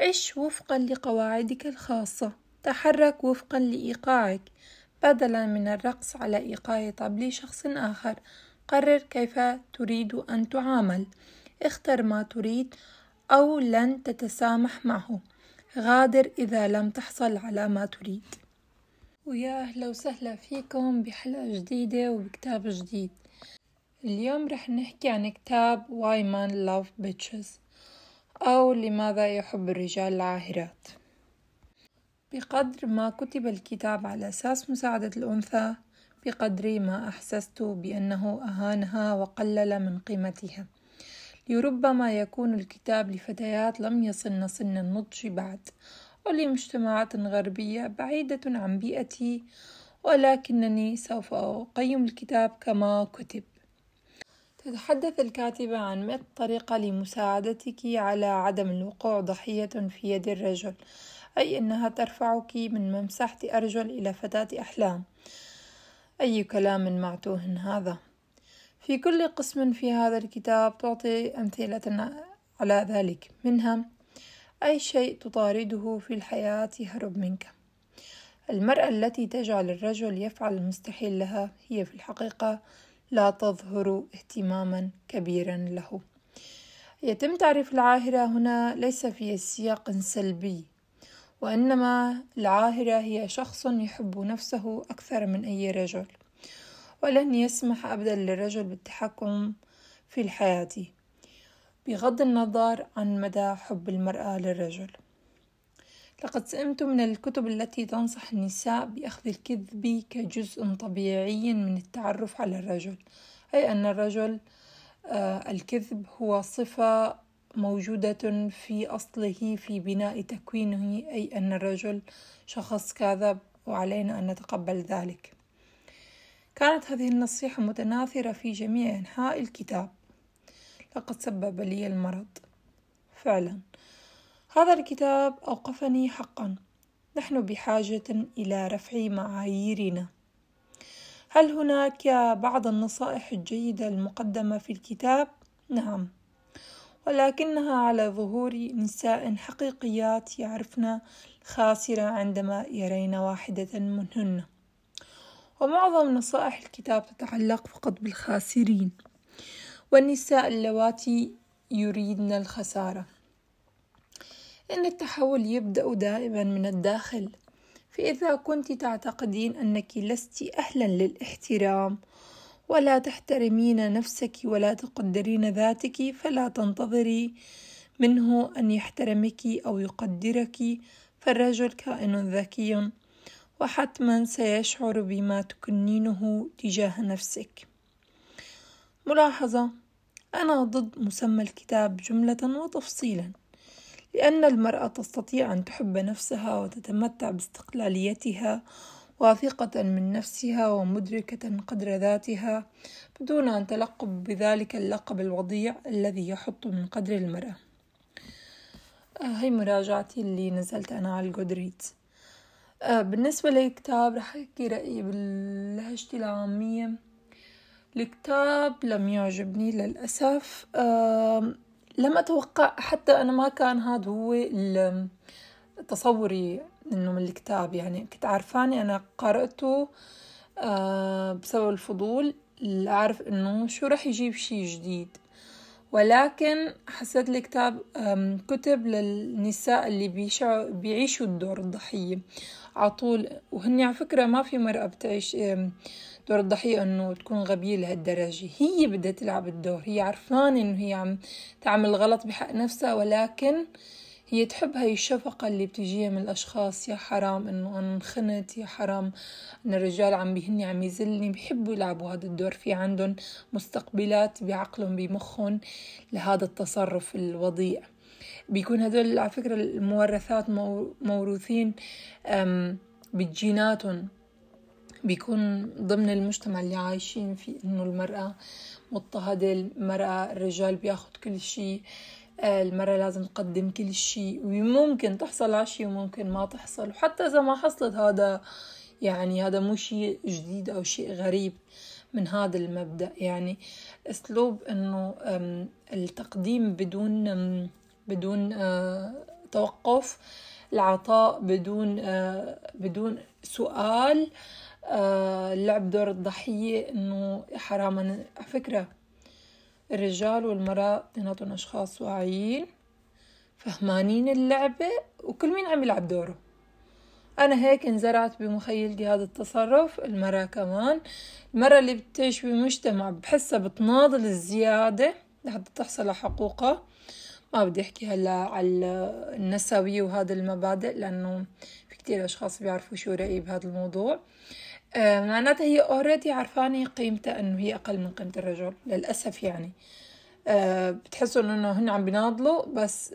عش وفقا لقواعدك الخاصة. تحرك وفقا لإيقاعك. بدلا من الرقص على إيقاع طبل شخص آخر. قرر كيف تريد أن تعامل. اختر ما تريد أو لن تتسامح معه. غادر إذا لم تحصل على ما تريد. ويا أهلا وسهلا فيكم بحلقة جديدة وبكتاب جديد. اليوم رح نحكي عن كتاب Why Man Love Bitches. أو لماذا يحب الرجال العاهرات. بقدر ما كتب الكتاب على أساس مساعدة الأنثى بقدر ما أحسست بأنه أهانها وقلل من قيمتها. لربما يكون الكتاب لفتيات لم يصلن سن النضج بعد ولمجتمعات غربية بعيدة عن بيئتي ولكنني سوف أقيم الكتاب كما كتب. تتحدث الكاتبة عن مئة طريقة لمساعدتك على عدم الوقوع ضحية في يد الرجل أي أنها ترفعك من ممسحة أرجل إلى فتاة أحلام. أي كلام معتوه هذا؟ في كل قسم في هذا الكتاب تعطي أمثلة على ذلك منها أي شيء تطارده في الحياة يهرب منك. المرأة التي تجعل الرجل يفعل المستحيل لها هي في الحقيقة لا تظهر اهتماما كبيرا له. يتم تعريف العاهرة هنا ليس في سياق سلبي وإنما العاهرة هي شخص يحب نفسه أكثر من أي رجل ولن يسمح أبدا للرجل بالتحكم في الحياة بغض النظر عن مدى حب المرأة للرجل. لقد سئمت من الكتب التي تنصح النساء بأخذ الكذب كجزء طبيعي من التعرف على الرجل أي أن الرجل آه، الكذب هو صفة موجودة في أصله في بناء تكوينه أي أن الرجل شخص كاذب وعلينا أن نتقبل ذلك. كانت هذه النصيحة متناثرة في جميع أنحاء الكتاب. لقد سبب لي المرض. فعلا. هذا الكتاب أوقفني حقا. نحن بحاجة إلى رفع معاييرنا. هل هناك بعض النصائح الجيدة المقدمة في الكتاب؟ نعم. ولكنها على ظهور نساء حقيقيات يعرفن الخاسرة عندما يرين واحدة منهن. ومعظم نصائح الكتاب تتعلق فقط بالخاسرين. والنساء اللواتي يريدن الخسارة. إن التحول يبدأ دائما من الداخل. فإذا كنت تعتقدين أنك لست أهلا للاحترام ولا تحترمين نفسك ولا تقدرين ذاتك فلا تنتظري منه أن يحترمك أو يقدرك فالرجل كائن ذكي وحتما سيشعر بما تكنينه تجاه نفسك. ملاحظة أنا ضد مسمى الكتاب جملة وتفصيلا. لأن المرأة تستطيع أن تحب نفسها وتتمتع باستقلاليتها واثقة من نفسها ومدركة قدر ذاتها بدون أن تلقب بذلك اللقب الوضيع الذي يحط من قدر المرأة. آه، هاي مراجعتي اللي نزلت أنا على الجودريدز آه، بالنسبة للكتاب رح أحكي رأيي باللهجتي العامية. الكتاب لم يعجبني للأسف. لم أتوقع حتى أنا ما كان هذا هو تصوري إنه من الكتاب. يعني كنت عارفاني أنا قرأته آه، بسبب الفضول أعرف إنه شو رح يجيب شي جديد. ولكن حسيت الكتاب كتب للنساء اللي بيعيشوا الدور الضحية عطول وهني على فكرة ما في مرأة بتعيش دور الضحية إنه تكون غبية لهالدرجة. هي بدها تلعب الدور هي عرفانة إنه هي عم تعمل غلط بحق نفسها ولكن هي تحب هاي الشفقة اللي بتجيها من الأشخاص يا حرام إنه أنا انخنت يا حرام إن الرجال عم بيهني عم يزلني. بحبوا يلعبوا هذا الدور. في عندهم مستقبلات بعقلهم بمخهم لهذا التصرف الوضيع. بيكون هدول على فكرة المورثات موروثين بجيناتهم. بيكون ضمن المجتمع اللي عايشين فيه إنه المرأة مضطهدة المرأة الرجال بياخد كل شيء. المرأة لازم تقدم كل شيء وممكن تحصل على شيء وممكن ما تحصل. وحتى إذا ما حصلت هذا يعني هذا مو شيء جديد أو شيء غريب من هذا المبدأ. يعني أسلوب إنه التقديم بدون بدون آه، التوقف العطاء بدون بدون سؤال لعب دور الضحية إنه حرام. على فكرة الرجال والمرأة اثنيناتهم أشخاص واعيين فهمانين اللعبة وكل مين عم يلعب دوره. أنا هيك انزرعت بمخيلتي هذا التصرف المرأة كمان. المرأة اللي بتعيش بمجتمع بحسها بتناضل الزيادة لحتى تحصل على حقوقها. ما بدي أحكي هلا على النسوية وهذا المبادئ لأنه في كتير أشخاص بيعرفوا شو رأيي بهذا الموضوع. آه، معناتها هي اوريدي عرفانة قيمتها إنه هي أقل من قيمة الرجل للأسف يعني. أه بتحسوا إنه هن عم بيناضلوا بس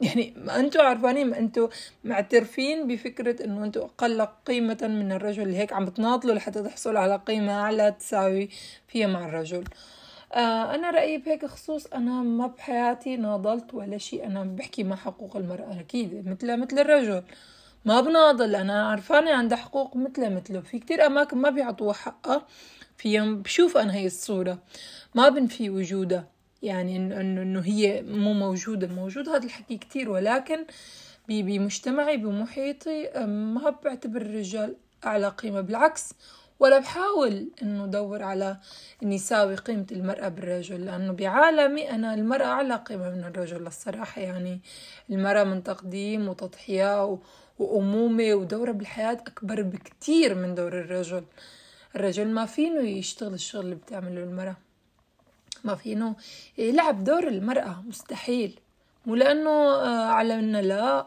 يعني ما أنتوا عارفانين ما أنتوا معترفين بفكرة إنه أنتوا أقل قيمة من الرجل اللي هيك عم بتناضلوا لحتى تحصلوا على قيمة أعلى تساوي فيها مع الرجل. آه أنا رأيي بهيك خصوص أنا ما بحياتي ناضلت ولا شيء أنا بحكي مع حقوق المرأة أكيد مثل مثل الرجل. ما بناضل أنا عرفانة عندها حقوق مثله مثله. في كتير أماكن ما بيعطوها حقها فيهم بشوف أنا هي الصورة. ما بنفي وجودها. يعني انه إنه هي مو موجودة. موجود هذا الحكي كتير ولكن بمجتمعي بمحيطي ما بعتبر الرجال أعلى قيمة. بالعكس ولا بحاول إنه ادور على إني ساوي قيمة المرأة بالرجل لأنه بعالمي أنا المرأة أعلى قيمة من الرجل الصراحة. يعني المرأة من تقديم وتضحية وأمومة ودورة بالحياة أكبر بكتير من دور الرجل. الرجل ما فينه يشتغل الشغل اللي بتعمله المرأة. ما فينه يلعب دور المرأة مستحيل. مو لأنه آه، علمنا لا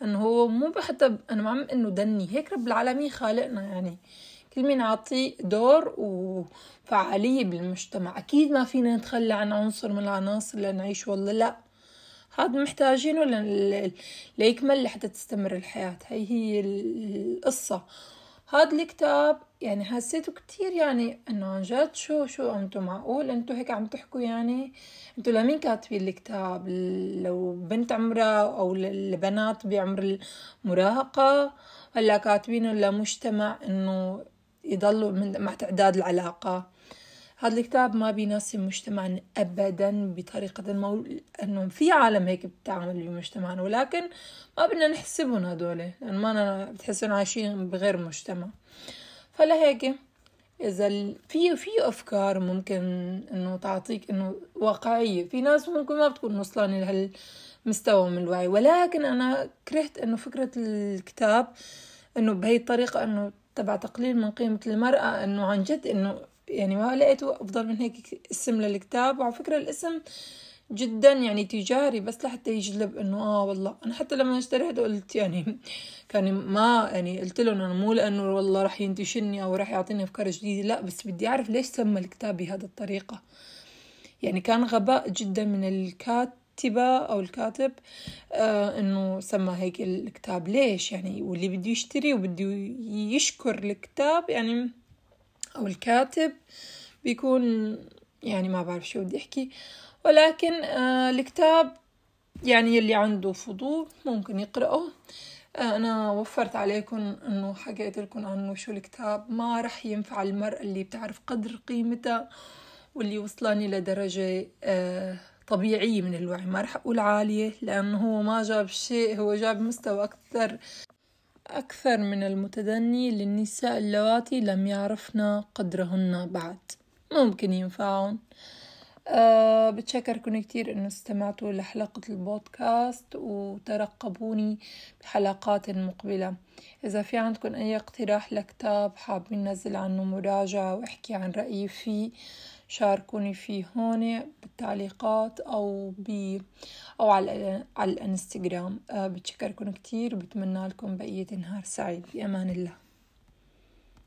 لأنه هو مو حتى أنا ما عم إنه دني. هيك رب العالمين خالقنا يعني. كل مين عطي دور وفعالية بالمجتمع. أكيد ما فينا نتخلى عن عنصر من العناصر لنعيش والله لا. هذا محتاجينه ليكمل لحتى تستمر الحياة؟ هي هي القصة. هذا الكتاب يعني حسيته كتير يعني إنه عن جد شو شو أنتو معقول؟ أنتو هيك عم تحكوا يعني؟ أنتو لمين كاتبين الكتاب؟ لو بنت عمرها أو البنات بعمر المراهقة؟ ولا كاتبينه لمجتمع إنه يضلوا مع تعداد العلاقة؟ هذا الكتاب ما بيناسب مجتمعنا أبدا بطريقة ما أنه في عالم هيك بتعامل بمجتمعنا ولكن ما بدنا نحسبهم هدول لأن ما أنا بتحسن عايشين بغير مجتمع. فلهيك إذا في في أفكار ممكن إنه تعطيك إنه واقعية. في ناس ممكن ما بتكون وصلانة لهالمستوى من الوعي ولكن أنا كرهت إنه فكرة الكتاب إنه بهي الطريقة إنه تبع تقليل من قيمة المرأة إنه عن جد إنه يعني ما لقيته أفضل من هيك اسم للكتاب. وعلى فكرة الاسم جدا يعني تجاري بس لحتى يجلب إنه آه والله. أنا حتى لما اشتريته قلت يعني كان ما يعني قلت لهم أنا مو لأنه والله راح ينتشني أو راح يعطيني أفكار جديدة لا بس بدي أعرف ليش سمى الكتاب بهذه الطريقة. يعني كان غباء جدا من الكاتبة أو الكاتب آه إنه سمى هيك الكتاب. ليش يعني؟ واللي بده يشتري وبده يشكر الكتاب يعني أو الكاتب بيكون يعني ما بعرف شو بدي أحكي. ولكن آه الكتاب يعني اللي عنده فضول ممكن يقرأه. آه أنا وفرت عليكم إنه حكيت لكم عنه شو الكتاب. ما رح ينفع المرأة اللي بتعرف قدر قيمتها واللي وصلاني لدرجة آه طبيعية من الوعي. ما رح أقول عالية لأنه هو ما جاب شيء هو جاب مستوى أكثر. أكثر من المتدني للنساء اللواتي لم يعرفن قدرهن بعد. ممكن ينفعون. أه بتشكركم كتير إنه استمعتوا لحلقة البودكاست وترقبوني بحلقات مقبلة. إذا في عندكم أي اقتراح لكتاب حابين ننزل عنه مراجعة وأحكي عن رأيي فيه شاركوني فيه هون بالتعليقات أو ب أو على على الانستغرام. أه بتشكركم كتير وبتمنى لكم بقية نهار سعيد. بأمان الله.